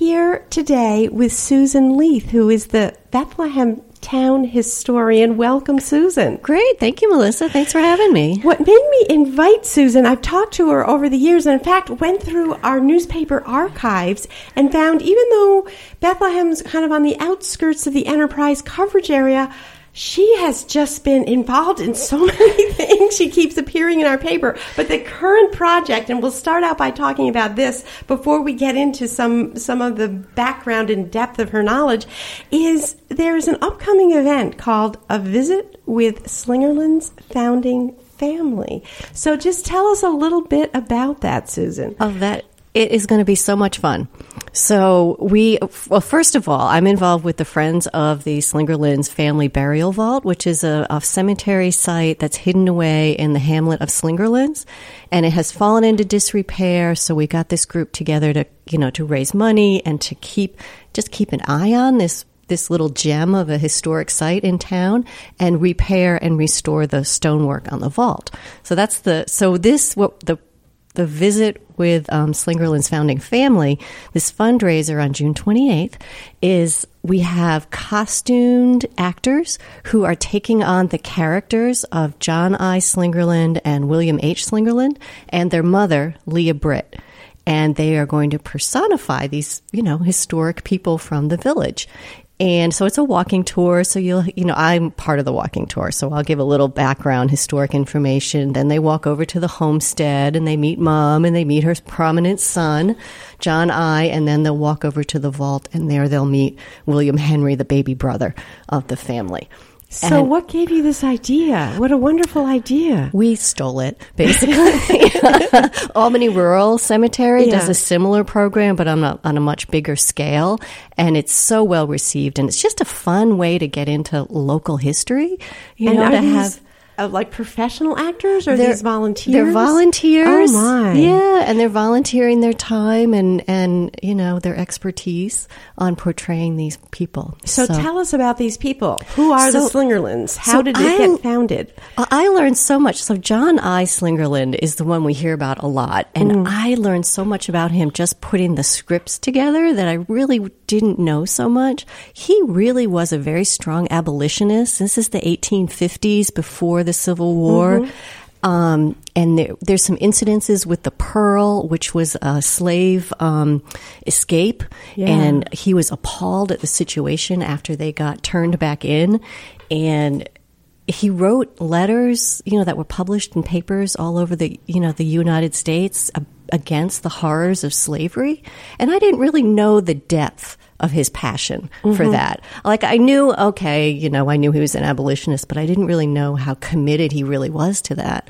here today with Susan Leath, who is the Bethlehem town historian. Welcome, Susan. Great. Thank you, Melissa. Thanks for having me. What made me invite Susan, I've talked to her over the years and, in fact, went through our newspaper archives and found even though Bethlehem's kind of on the outskirts of the enterprise coverage area, she has just been involved in so many things. She keeps appearing in our paper. But the current project, and we'll start out by talking about this before we get into some, some of the background and depth of her knowledge, is there is an upcoming event called A Visit with Slingerland's Founding Family. So just tell us a little bit about that, Susan. Oh, that it is going to be so much fun. So we, well, first of all, I'm involved with the Friends of the Slingerlands Family Burial Vault, which is a, a, cemetery site that's hidden away in the hamlet of Slingerlands, and it has fallen into disrepair. So we got this group together to, you know, to raise money and to keep, just keep an eye on this this little gem of a historic site in town and repair and restore the stonework on the vault. So that's the so this what the the visit with um, Slingerland's founding family, this fundraiser on June 28th, is we have costumed actors who are taking on the characters of John I. Slingerland and William H. Slingerland and their mother, Leah Britt. And they are going to personify these, you know, historic people from the village. And so it's a walking tour. So you'll, you know, I'm part of the walking tour. So I'll give a little background, historic information. Then they walk over to the homestead and they meet mom and they meet her prominent son, John I. And then they'll walk over to the vault and there they'll meet William Henry, the baby brother of the family. So, and what gave you this idea? What a wonderful idea. We stole it, basically. Albany Rural Cemetery yeah. does a similar program, but on a, on a much bigger scale. And it's so well received. And it's just a fun way to get into local history, you and know, to these- have uh, like professional actors or they're, these volunteers? They're volunteers. Oh my! Yeah, and they're volunteering their time and and you know their expertise on portraying these people. So, so tell us about these people. Who are so, the Slingerlands? How so did it I, get founded? I learned so much. So John I. Slingerland is the one we hear about a lot, and mm. I learned so much about him just putting the scripts together that I really didn't know so much. He really was a very strong abolitionist. This is the 1850s before the the Civil War. Mm-hmm. Um, and there, there's some incidences with the Pearl, which was a slave um, escape, yeah. and he was appalled at the situation after they got turned back in, and he wrote letters, you know, that were published in papers all over the, you know, the United States against the horrors of slavery, and I didn't really know the depth of his passion mm-hmm. for that. Like I knew, okay, you know, I knew he was an abolitionist, but I didn't really know how committed he really was to that.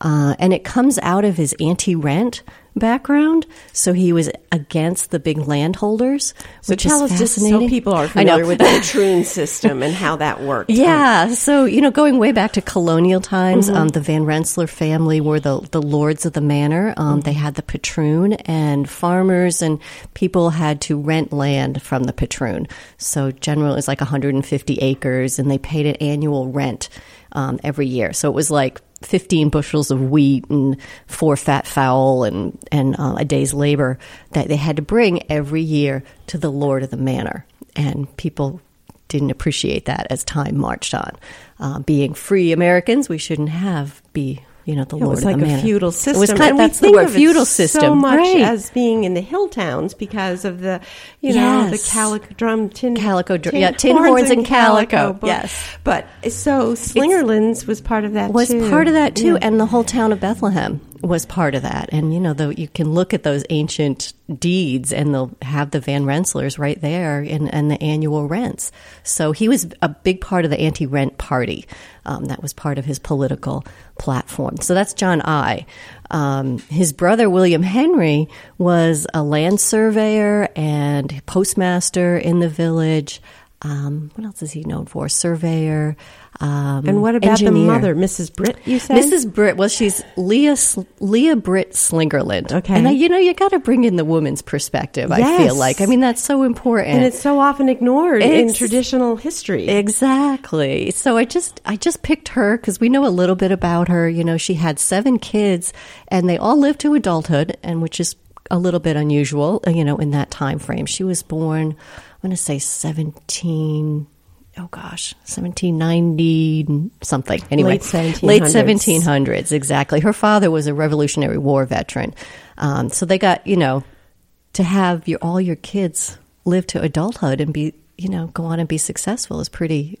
Uh, and it comes out of his anti-rent background, so he was against the big landholders. So which tell is us just so people are familiar with the patroon system and how that worked. Yeah, so you know, going way back to colonial times, mm-hmm. um, the Van Rensselaer family were the the lords of the manor. Um, mm-hmm. They had the patroon, and farmers and people had to rent land from the patroon. So generally, it was like 150 acres, and they paid an annual rent um, every year. So it was like 15 bushels of wheat and four fat fowl and, and uh, a day's labor that they had to bring every year to the Lord of the Manor. And people didn't appreciate that as time marched on. Uh, being free Americans, we shouldn't have be you know, the it Lord was like a feudal system. It was kind of, that's the word, feudal system. So much right. as being in the hill towns because of the, you know, the calico drum, tin, calico, tin, yeah, tin horns, horns and, and calico. calico. But, yes, but so Slingerlands was part of that. Was too. part of that too, yeah. and the whole town of Bethlehem was part of that. And you know, though you can look at those ancient deeds, and they'll have the Van Rensselaers right there, and, and the annual rents. So he was a big part of the anti-rent party. Um, that was part of his political platform. So that's John I. Um, his brother William Henry was a land surveyor and postmaster in the village. Um, what else is he known for? Surveyor. Um, and what about engineer. the mother, Mrs. Britt? You said Mrs. Britt. Well, she's Leah Leah Britt Slingerland. Okay, and I, you know you got to bring in the woman's perspective. Yes. I feel like I mean that's so important, and it's so often ignored it's, in traditional history. Exactly. So I just I just picked her because we know a little bit about her. You know, she had seven kids, and they all lived to adulthood, and which is a little bit unusual, uh, you know, in that time frame. She was born, I'm going to say 17 oh gosh, 1790 something. Anyway, Late 1700s. late 1700s, exactly. Her father was a Revolutionary War veteran. Um, so they got, you know, to have your all your kids live to adulthood and be, you know, go on and be successful is pretty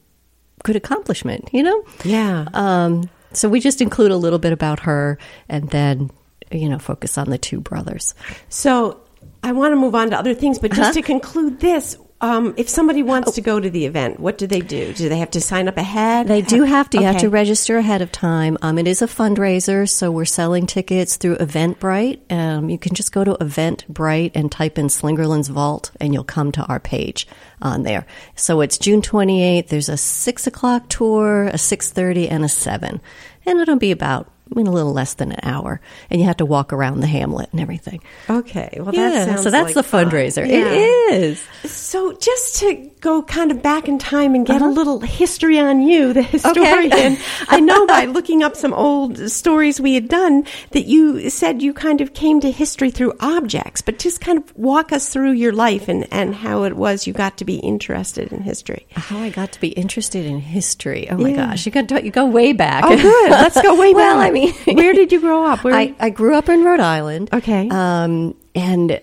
good accomplishment, you know? Yeah. Um, so we just include a little bit about her and then, you know, focus on the two brothers. So I want to move on to other things, but just Uh-huh. to conclude this, um, if somebody wants Oh. to go to the event, what do they do? Do they have to sign up ahead? They do have to. You have to register ahead of time. Um, it is a fundraiser, so we're selling tickets through Eventbrite. Um, you can just go to Eventbrite and type in Slingerland's Vault, and you'll come to our page on there. So it's June 28th. There's a six o'clock tour, a six thirty, and a seven, and it'll be about in a little less than an hour. And you have to walk around the hamlet and everything. Okay. Well, that yeah, sounds so that's like the fun. fundraiser. Yeah. It is. So, just to go kind of back in time and get Uh-huh. a little history on you, the historian, I know by looking up some old stories we had done that you said you kind of came to history through objects, but just kind of walk us through your life and, and how it was you got to be interested in history. How I got to be interested in history. Oh my Yeah. gosh, you got to, you go way back. Oh, good. Let's go way well, back. I mean, where did you grow up? Where I, I grew up in Rhode Island. Okay. Um, and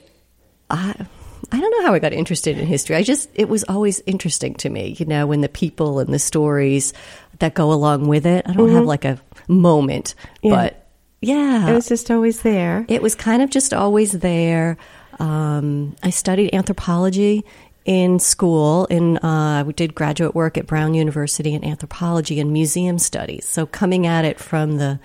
I, I don't know how I got interested in history. I just, it was always interesting to me, you know, when the people and the stories that go along with it. I don't have like a moment, Mm-hmm. Yeah. but yeah. it was just always there. It was kind of just always there. Um, I studied anthropology in school. In uh, we did graduate work at Brown University in anthropology and museum studies. So coming at it from the,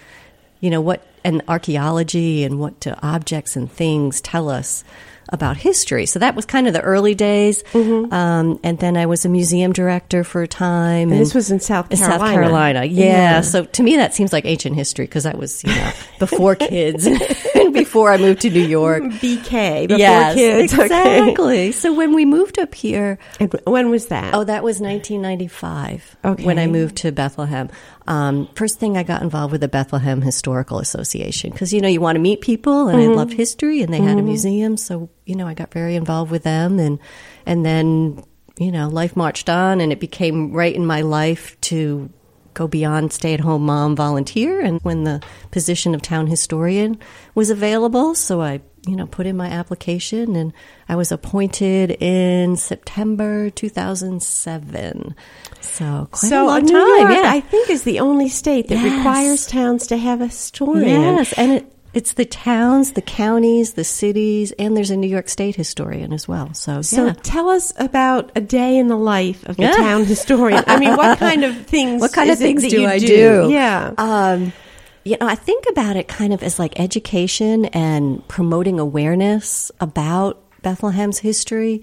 you know, what and archaeology and what do objects and things tell us about history. So that was kind of the early days. Um, and then I was a museum director for a time. And this was in South in South Carolina. Carolina, yeah. Yeah. So to me, that seems like ancient history because that was, you know, before kids and before I moved to New York. BK, before yes, kids. Okay. exactly. So when we moved up here, And when was that? oh, that was 1995 Okay. when I moved to Bethlehem. Um, first thing I got involved with the Bethlehem Historical Association because you know you want to meet people, and I loved history, and they had a museum, so you know I got very involved with them, and and then you know life marched on, and it became right in my life to go beyond stay at home mom volunteer and when the position of town historian was available so I you know put in my application and I was appointed in September 2007 so quite so a long New time York, yeah I think, is the only state that Yes. requires towns to have a historian. yes and it it's the towns the counties the cities and there's a New York state historian as well so So yeah tell us about a day in the life of the Yeah. town historian. I mean, what kind of things? What kind of things do you I do? Yeah. Um, you know, I think about it kind of as like education and promoting awareness about Bethlehem's history.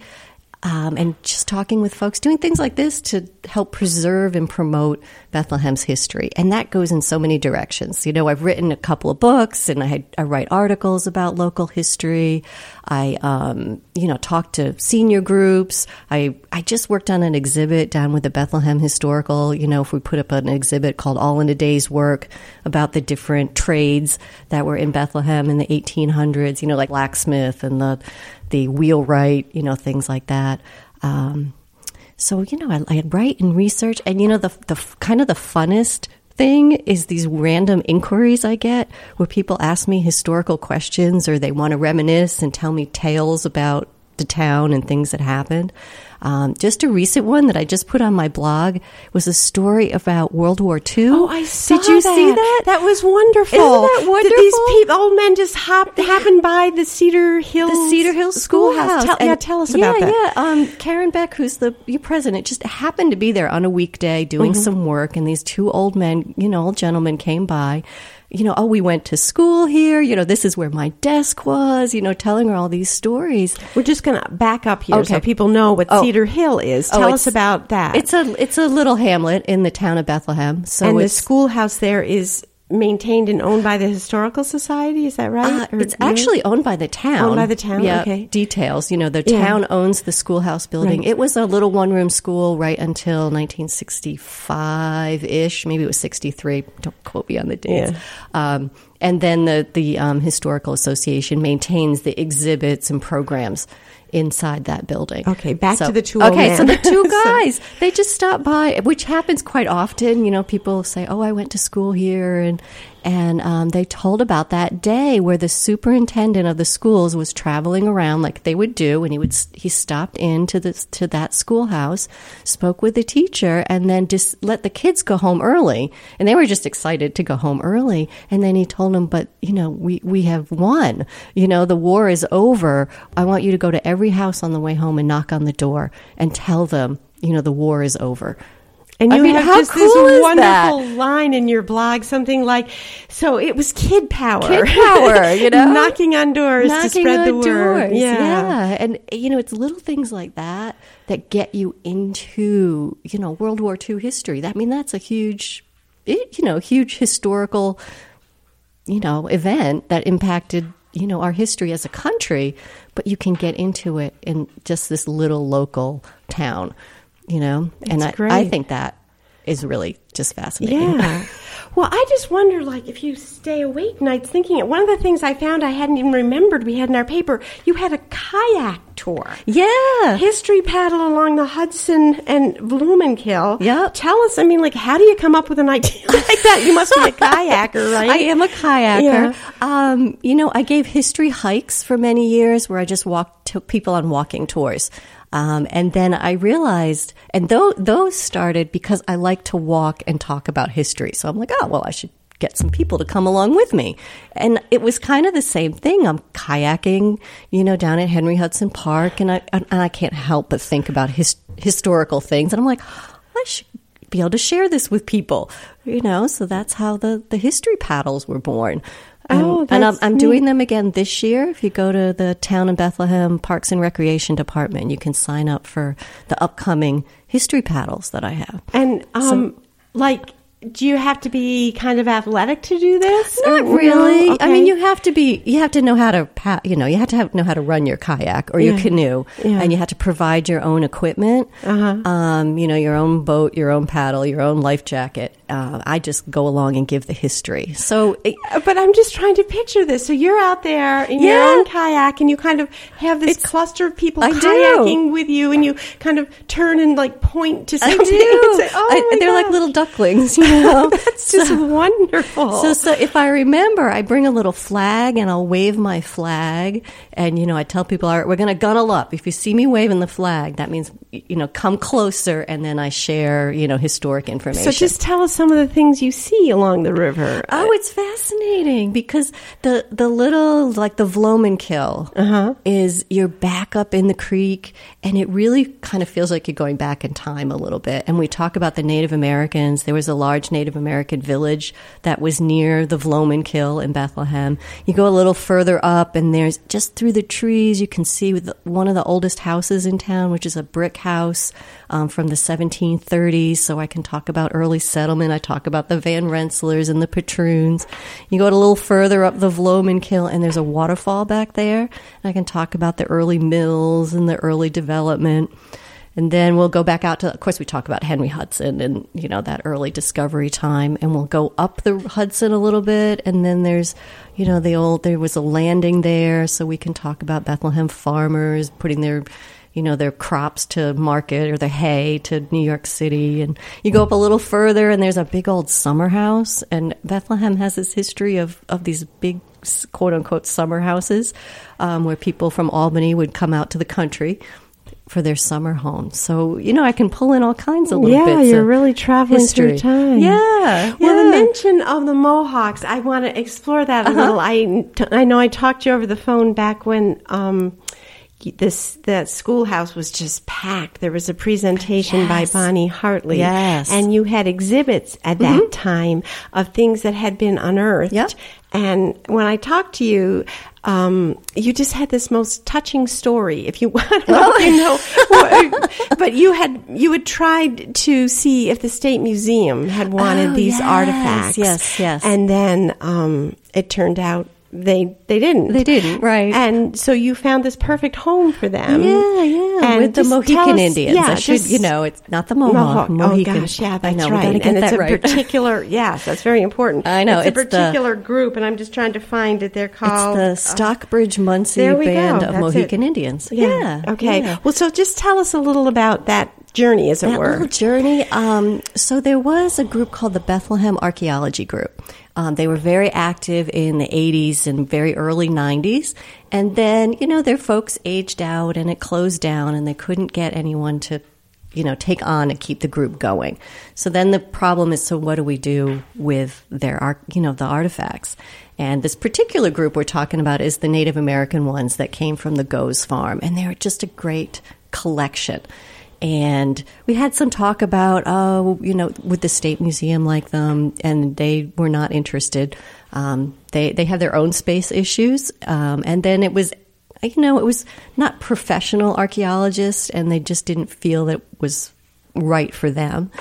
Um, and just talking with folks, doing things like this to help preserve and promote Bethlehem's history. And that goes in so many directions. You know, I've written a couple of books and I, had, I write articles about local history. I, um, you know, talk to senior groups. I, I just worked on an exhibit down with the Bethlehem Historical. You know, if we put up an exhibit called All in a Day's Work about the different trades that were in Bethlehem in the 1800s, you know, like blacksmith and the, the wheelwright, you know, things like that. Um, so you know, I, I write and research, and you know, the the kind of the funnest thing is these random inquiries I get where people ask me historical questions or they want to reminisce and tell me tales about the town and things that happened. Um, just a recent one that I just put on my blog was a story about World War II. Oh, I saw Did you that. see that? That was wonderful. Isn't that these wonderful? people, old men just happened by the Cedar Hill, the Cedar Hills Schoolhouse. Tell, yeah, tell us yeah, about that. Yeah, um, Karen Beck, who's the your president, just happened to be there on a weekday doing Mm-hmm. some work, and these two old men, you know, old gentlemen came by. You know, oh, we went to school here. You know, this is where my desk was. You know, telling her all these stories. We're just going to back up here so Okay. people know what Oh. Cedar Hill is. Oh, Tell it's- us about that. It's a it's a little hamlet in the town of Bethlehem. So and the schoolhouse there is maintained and owned by the historical society. Is that right? Uh, Or- it's yeah? actually owned by the town. Owned by the town, Yeah. okay. Details. You know, the Yeah. town owns the schoolhouse building. Right. It was a little one room school right until 1965 ish. Maybe it was 63. Don't quote me on the dates. Um, and then the the um, historical association maintains the exhibits and programs inside that building. Okay, back to the two old Okay, so the two So- guys they just stop by, which happens quite often. You know, people say, "Oh, I went to school here," and and um, they told about that day where the superintendent of the schools was traveling around like they would do, and he would he stopped into the to that schoolhouse, spoke with the teacher, and then just let the kids go home early, and they were just excited to go home early. And then he told them, "But you know, we we have won. You know, the war is over. I want you to go to every house on the way home and knock on the door and tell them." You know the war is over. And I you mean, have how just cool this is wonderful that? line in your blog, something like, "So it was kid power, Kid power, you know? knocking on doors to spread the word." doors. Yeah. yeah, and you know it's little things like that that get you into you know World War II history. I mean that's a huge, it, you know, huge historical, you know, event that impacted you know our history as a country. But you can get into it in just this little local town, you know, and It's I, I great. think that is really just fascinating. Yeah. Well, I just wonder, like, if you stay awake nights thinking it. One of the things I found I hadn't even remembered we had in our paper, you had a kayak tour. yeah. History paddle along the Hudson and Vlomankill. Yeah. Tell us, I mean, like, how do you come up with an idea like that? You must be a kayaker, right? I am a kayaker. Yeah. Um, you know, I gave history hikes for many years where I just walked took people on walking tours. Um, and then I realized, and those, those started because I like to walk and talk about history. So I'm like, oh, well, I should get some people to come along with me. And it was kind of the same thing. I'm kayaking, you know, down at Henry Hudson Park, and I, and I can't help but think about his, historical things. And I'm like, I should be able to share this with people, you know. So that's how the the history paddles were born. Um, Oh, and I'm, I'm doing them again this year. If you go to the Town in Bethlehem Parks and Recreation Department, you can sign up for the upcoming history paddles that I have. And um, like, do you have to be kind of athletic to do this? Not Or- really. no? I mean, you have to be. You have to know how to. You know, you have to have, know how to run your kayak or your canoe, Yeah. and you have to provide your own equipment. Uh-huh. Um, you know, your own boat, your own paddle, your own life jacket. Uh, I just go along and give the history. So it, Uh, But I'm just trying to picture this. So you're out there in your own kayak, and you kind of have this cluster of people I do. kayaking with you, and you kind of turn and like point to something. I do. and say, oh, I- they're like little ducklings, you know. That's just wonderful. So, so if I remember, I bring a little flag and I'll wave my flag, and you know, I tell people, "All right, we're going to gunnel up." If you see me waving the flag, that means you know, come closer, and then I share, you know, historic information. So just tell us some of the things you see along the river. Oh, it's fascinating because the the little like the Vlomankill Uh-huh. is you're back up in the creek, and it really kind of feels like you're going back in time a little bit. And we talk about the Native Americans. There was a large Native American village that was near the Vloman Kill in Bethlehem. You go a little further up, and there's just through the trees you can see one of the oldest houses in town, which is a brick house um, from the 1730s. So I can talk about early settlement. I talk about the Van Rensselaers and the Patroons. You go a little further up the Vloman Kill, and there's a waterfall back there. And I can talk about the early mills and the early development. And then we'll go back out to, of course, we talk about Henry Hudson and, you know, that early discovery time. And we'll go up the Hudson a little bit. And then there's, you know, the old, there was a landing there. So we can talk about Bethlehem farmers putting their, you know, their crops to market or their hay to New York City. And you go up a little further and there's a big old summer house. And Bethlehem has this history of, of these big, quote unquote, summer houses um, where people from Albany would come out to the country for their summer home. So, you know, I can pull in all kinds of little yeah, bits you're of really traveling history. through time. Yeah. Well, the mention of the Mohawks, I want to explore that a little. I, I know I talked to you over the phone back when um, this that schoolhouse was just packed. There was a presentation by Bonney Hartley, Yes. and you had exhibits at that time of things that had been unearthed. Yep. And when I talked to you, um, you just had this most touching story. If you, I don't know if you know, but you had you had tried to see if the state museum had wanted Oh, these yes, artifacts. yes, yes. And then um, it turned out they they didn't. They didn't, right. And so you found this perfect home for them. Yeah, yeah, And with the Mohican us- Indians. Yeah, I should, just- you know, it's not the Mohawk. Mohawk. Oh, Mohican. Oh gosh, yeah, that's I know. right. We gotta get and it's a right. particular, yes, that's very important. I know, it's, it's a the- particular group, and I'm just trying to find it. They're called it's the uh, Stockbridge Munsee we go. Band of That's Mohican it. Indians. Yeah. Okay. yeah. Well, so just tell us a little about that journey, as it that were. little journey. Um, so there was a group called the Bethlehem Archaeology Group. Um, they were very active in the 80s and very early 90s. And then, you know, their folks aged out and it closed down and they couldn't get anyone to, you know, take on and keep the group going. So then the problem is, so what do we do with their, ar- you know, the artifacts? And this particular group we're talking about is the Native American ones that came from the Goes Farm. And they're just a great collection. And we had some talk about, oh, you know, would the state museum like them? And they were not interested. Um, they they have their own space issues. Um, and then it was, you know, it was not professional archaeologists, and they just didn't feel that it was right for them.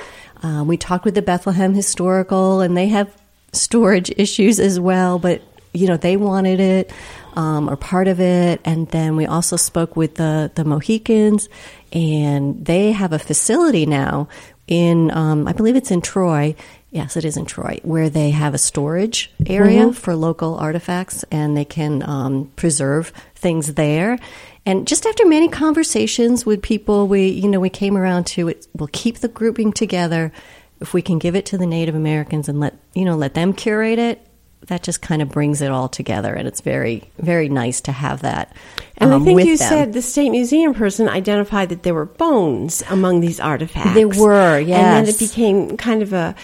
Um, we talked with the Bethlehem Historical, and they have storage issues as well, but you know they wanted it um, or part of it. And then we also spoke with the the Mohicans, and they have a facility now in um, I believe it's in Troy. Yes, it is in Troy, where they have a storage area for local artifacts, and they can um, preserve things there. And just after many conversations with people, we you know we came around to it. We'll keep the grouping together if we can give it to the Native Americans and let you know let them curate it. That just kind of brings it all together, and it's very very nice to have that. and um, I think with you them. said the state museum person identified that there were bones among these artifacts. There were, yeah. And then it became kind of a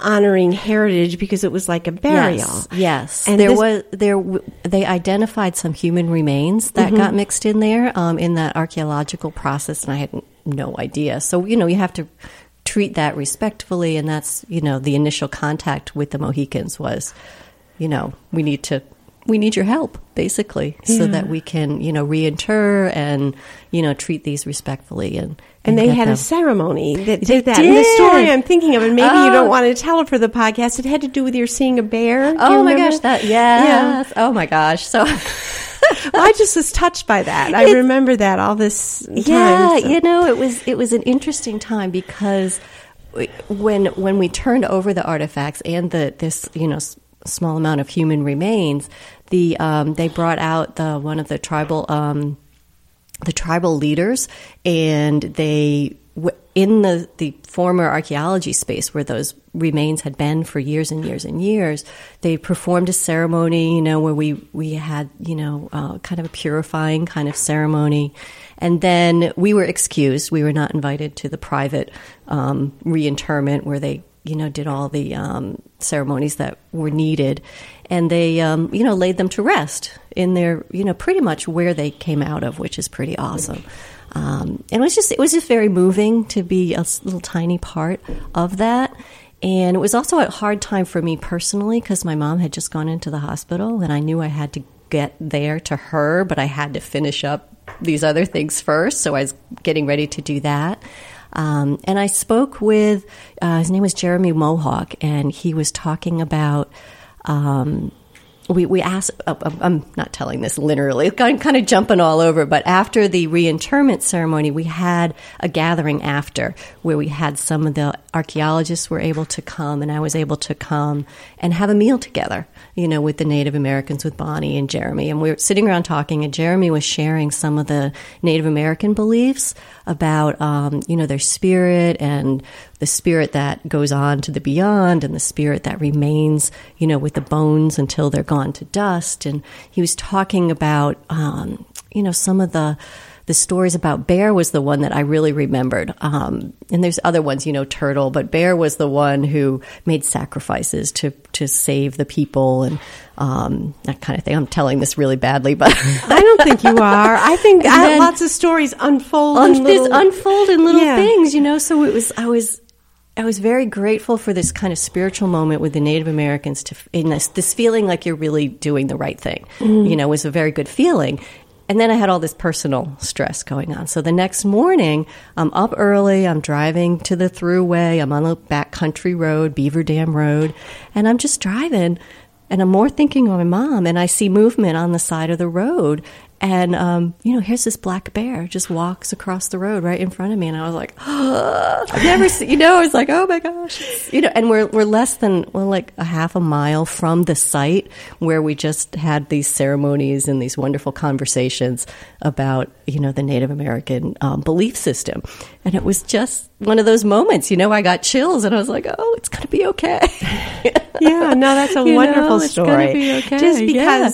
honoring heritage because it was like a burial. Yes, yes. And there this- was there. They identified some human remains that got mixed in there um, in that archaeological process, and I had no idea. So you know, you have to treat that respectfully, and that's you know the initial contact with the Mohicans was, you know, we need to. We need your help, basically, so that we can, you know, reinter and, you know, treat these respectfully and And they had them. a ceremony that They did that. And the story. I'm thinking of, and maybe you Oh. don't want to tell it for the podcast, it had to do with your seeing a bear. Oh do you Oh my gosh, that yes. Oh my gosh. So Well, I just was touched by that. I remember that all this time. Yeah, so- you know, it was it was an interesting time because when when we turned over the artifacts and the this you know s- small amount of human remains, the um, they brought out the one of the tribal um, the tribal leaders and they in the the former archaeology space where those remains had been for years and years and years they performed a ceremony you know where we we had you know uh, kind of a purifying kind of ceremony. And then we were excused. We were not invited to the private um, reinterment where they you know did all the um, ceremonies that were needed. And they um, you know laid them to rest in their you know pretty much where they came out of which is pretty awesome um, and it was just it was just very moving to be a little tiny part of that and it was also a hard time for me personally because my mom had just gone into the hospital and i knew i had to get there to her but i had to finish up these other things first so i was getting ready to do that um, and I spoke with uh, his name was Jeremy Mohawk, and he was talking about. Um, we we asked. Uh, uh, I'm not telling this literally. I'm kind of jumping all over. But after the reinterment ceremony, we had a gathering after where we had some of the archaeologists were able to come, and I was able to come and have a meal together. You know, with the Native Americans, with Bonney and Jeremy, and we were sitting around talking, and Jeremy was sharing some of the Native American beliefs about um, you know their spirit and the spirit that goes on to the beyond and the spirit that remains you know with the bones until they're gone to dust and he was talking about um, you know some of the the stories about bear was the one that I really remembered. Um, and there's other ones, you know, turtle, but bear was the one who made sacrifices to to save the people and um, that kind of thing. I'm telling this really badly, but I don't think you are. I think I, lots of stories unfold un- little, unfold in little Yeah. things, you know. So it was, I was, I was very grateful for this kind of spiritual moment with the Native Americans to in this this feeling like you're really doing the right thing. Mm. You know, was a very good feeling. And then I had all this personal stress going on. So the next morning, I'm up early. I'm driving to the throughway. I'm on the back country road, Beaver Dam Road, and I'm just driving. And I'm more thinking of my mom, and I see movement on the side of the road. And, um, you know, here's this black bear just walks across the road right in front of me. And I was like, oh, I've never seen, you know, I was like, oh my gosh. You know, and we're, we're less than, well, like a half a mile from the site where we just had these ceremonies and these wonderful conversations about, you know, the Native American um, belief system. And it was just one of those moments, you know, I got chills and I was like, oh, it's going to be okay. Yeah, no, that's a You know, wonderful it's story. be okay, Just yeah.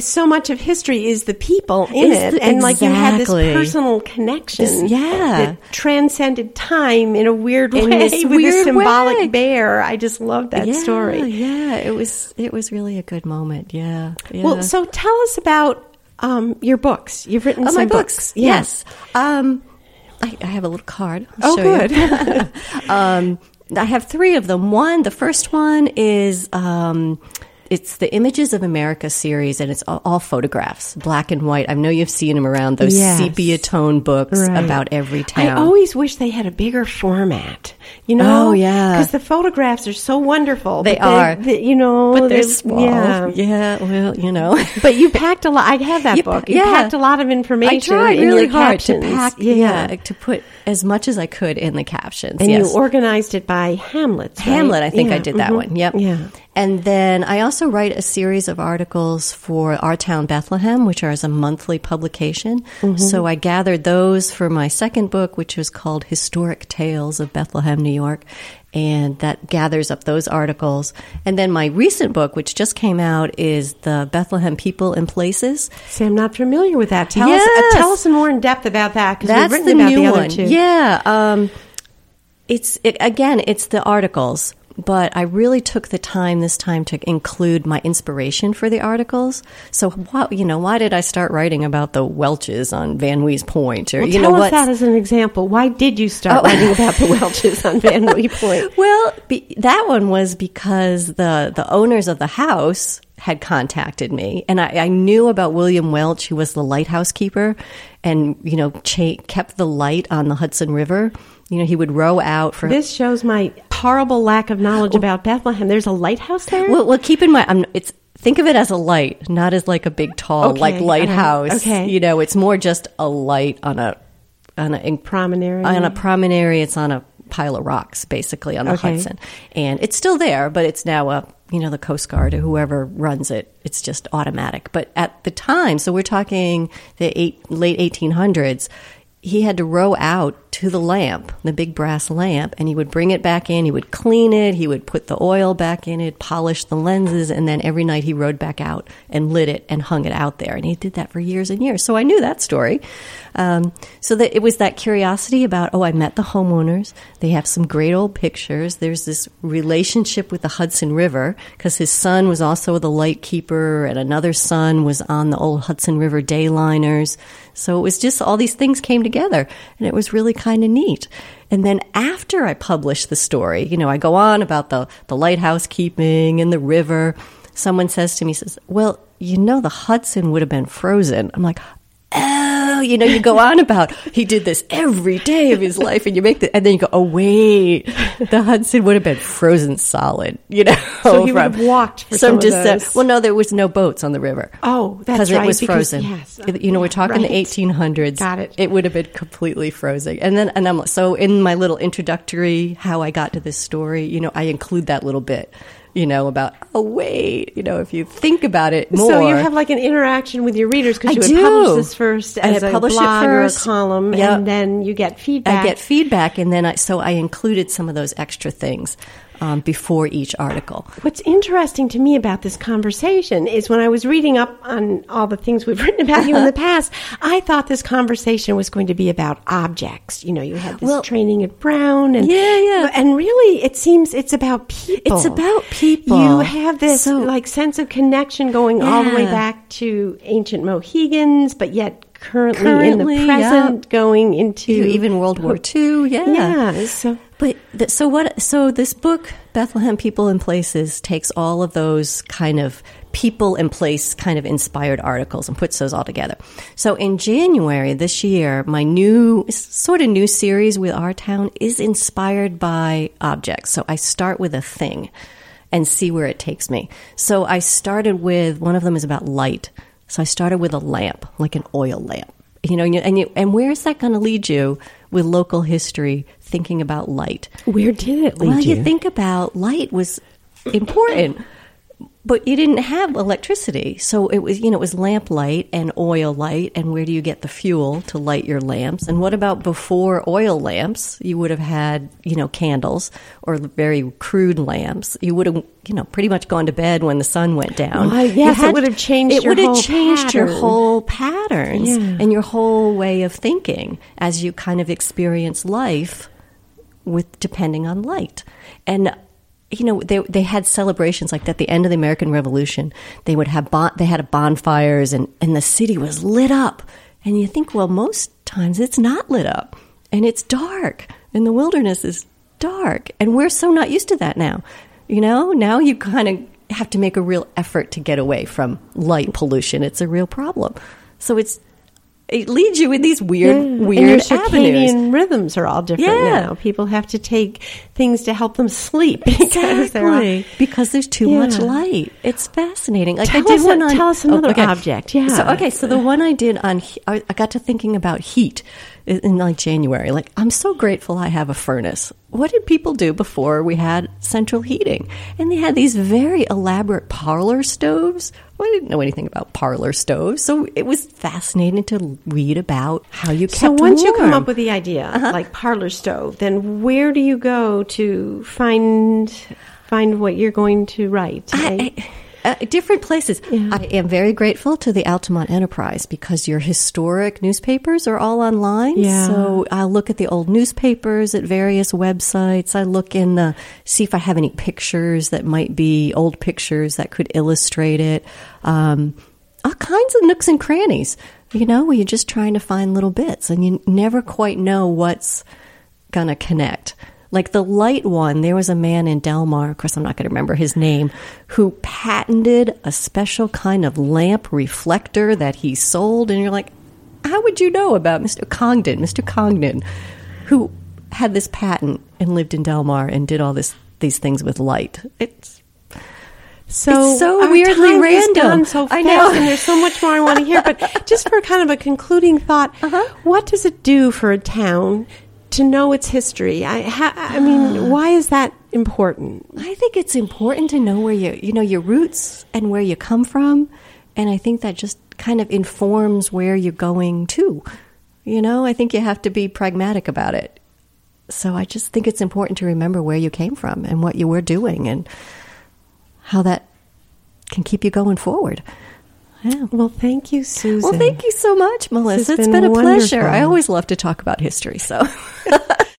So much of history is the people in It's it, the- and like you had this personal connection, This- yeah. that transcended time in a weird In way this with weird this symbolic way. bear. I just love that yeah, story. Yeah, it was it was really a good moment. Yeah. yeah. Well, so tell us about um, your books. You've written Oh, some my books. Yeah. Yes. Um, I, I have a little card. Oh, I'll show you. good. um, I have three of them. One, the first one is um, it's the Images of America series, and it's all, all photographs, black and white. I know you've seen them around those Yes. sepia tone books Right. about every town. I always wish they had a bigger format. You know? Oh, yeah. Because the photographs are so wonderful. They but are. they- you know, but they're they- small. Yeah. Yeah. Well, you know. But you packed a lot. I have that You- book. You yeah. packed a lot of information. I tried really hard to pack, yeah. to put as much as I could in the captions. And yes. you organized it by Hamlet. Hamlet, I think I did that one. Yep. mm-hmm. Yeah. And then I also write a series of articles for Our Town Bethlehem, which are as a monthly publication. Mm-hmm. So I gathered those for my second book, which was called Historic Tales of Bethlehem, New York. And that gathers up those articles. And then my recent book, which just came out, is the Bethlehem People and Places. See, I'm not familiar with that. Tell us. Uh, tell us more in depth about that because we've written the about new the other one. two. Yeah, um, it's it, again, it's the articles, but I really took the time this time to include my inspiration for the articles. So, what you know, why did I start writing about the Welches on Van Wies Point, or Well, you know us what? that as an example. Why did you start Oh. writing about the Welches on Van Wies Point? Well, be, that one was because the the owners of the house had contacted me, and I, I knew about William Welch, who was the lighthouse keeper, and you know cha- kept the light on the Hudson River. You know, he would row out for This shows my horrible lack of knowledge about Bethlehem. There's a lighthouse there. Well, well, keep in mind, I'm, it's think of it as a light, not as like a big tall Okay, like lighthouse. okay. you know, it's more just a light on a on a Promontory. on a promontory. It's on a pile of rocks, basically on the Okay. Hudson, and it's still there, but it's now a you know the Coast Guard or whoever runs it. It's just automatic. But at the time, so we're talking the eight, late 1800s. He had to row out to the lamp, the big brass lamp, and he would bring it back in. He would clean it. He would put the oil back in it, polish the lenses, and then every night he rowed back out and lit it and hung it out there. And he did that for years and years. So I knew that story. Um, so that it was that curiosity about, oh, I met the homeowners. They have some great old pictures. There's this relationship with the Hudson River because his son was also the light keeper, and another son was on the old Hudson River dayliners. So it was just all these things came together, and it was really kind of neat. And then after I published the story, you know, I go on about the, the lighthouse keeping and the river. Someone says to me, says, Well, you know, the Hudson would have been frozen. I'm like, Oh, you know, you go on about he did this every day of his life, and you make the, and then you go, oh wait, the Hudson would have been frozen solid, you know. So he would have walked for some distance. Uh, those. Well, no, there was no boats on the river. Oh, that's because right, it was because- frozen. yes. you know, we're talking Right. the 1800s. Got it. It would have been completely frozen. And then, and I'm so in my little introductory, how I got to this story, you know, I include that little bit. You know about oh wait you know if you think about it more So you have like an interaction with your readers because you would do. publish this first as a blog first. or a column, Yep. and then you get feedback. I get feedback, and then I so I included some of those extra things um, before each article. What's interesting to me about this conversation is when I was reading up on all the things we've written about you in the past, I thought this conversation was going to be about objects. You know, you had this Well- training at Brown, and Yeah, yeah. and really, it seems it's about people. It's about people. You have this So- like sense of connection going all the way back to ancient Mohegans, but yet currently, in Currently, the yeah. present, going into Even World War II, yeah. Yeah, so But th- so what? So this book, Bethlehem People and Places, takes all of those kind of people and place kind of inspired articles and puts those all together. So in January this year, my new sort of new series with our town is inspired by objects. So I start with a thing and see where it takes me. So I started with one of them is about light. So I started with a lamp, like an oil lamp. You know, and you, and where is that going to lead you with local history? Thinking about light. Where did it lead well, you? you think about light was important but you didn't have electricity. So it was you know it was lamp light and oil light. And where do you get the fuel to light your lamps? And what about before oil lamps? You would have had you know candles or very crude lamps. You would have you know pretty much gone to bed when the sun went down. Yes, it would have changed it your would have whole changed your whole patterns Yeah. and your whole way of thinking as you kind of experience life with depending on light. And you know they they had celebrations like that at the end of the American Revolution. They would have bon- they had bonfires and and the city was lit up. And you think well most times it's not lit up and it's dark and the wilderness is dark. And we're so not used to that now. You know now you kind of have to make a real effort to get away from light pollution. It's a real problem. So it's it leads you in these weird and your weird circadian avenues rhythms are all different Yeah. now. People have to take things to help them sleep because all- Exactly. Because there's too much light. It's fascinating. Like Tell I did us one on tell us oh, another okay. object. Yeah. So okay, so the one I did on I got to thinking about heat in like January. Like I'm so grateful I have a furnace. What did people do before we had central heating? And they had these very elaborate parlor stoves. Well, I didn't know anything about parlor stoves, so it was fascinating to read about how you kept So once you come up with the idea, uh-huh. like parlor stove, then where do you go to find find what you're going to write? I, I- uh, different places. Yeah. I am very grateful to the Altamont Enterprise because your historic newspapers are all online. Yeah. So I look at the old newspapers at various websites. I look in the see if I have any pictures that might be old pictures that could illustrate it. Um, all kinds of nooks and crannies. You know, where you're just trying to find little bits, and you never quite know what's gonna connect. Like the light one, there was a man in Delmar, of course I'm not gonna remember his name, who patented a special kind of lamp reflector that he sold, and you're like, how would you know about Mr. Congdon, Mr. Congdon, who had this patent and lived in Delmar and did all this these things with light? It's So, It's so weirdly random. so I know. and there's so much more I want to hear. But just for kind of a concluding thought, Uh-huh. what does it do for a town to know its history? I, ha, I mean, why is that important? I think it's important to know where you you know your roots and where you come from, and I think that just kind of informs where you're going to. You know, I think you have to be pragmatic about it. So I just think it's important to remember where you came from and what you were doing and how that can keep you going forward. Yeah. Well, thank you, Susan. Well, thank you so much, Melissa. It's been been a pleasure. wonderful. I always love to talk about history, so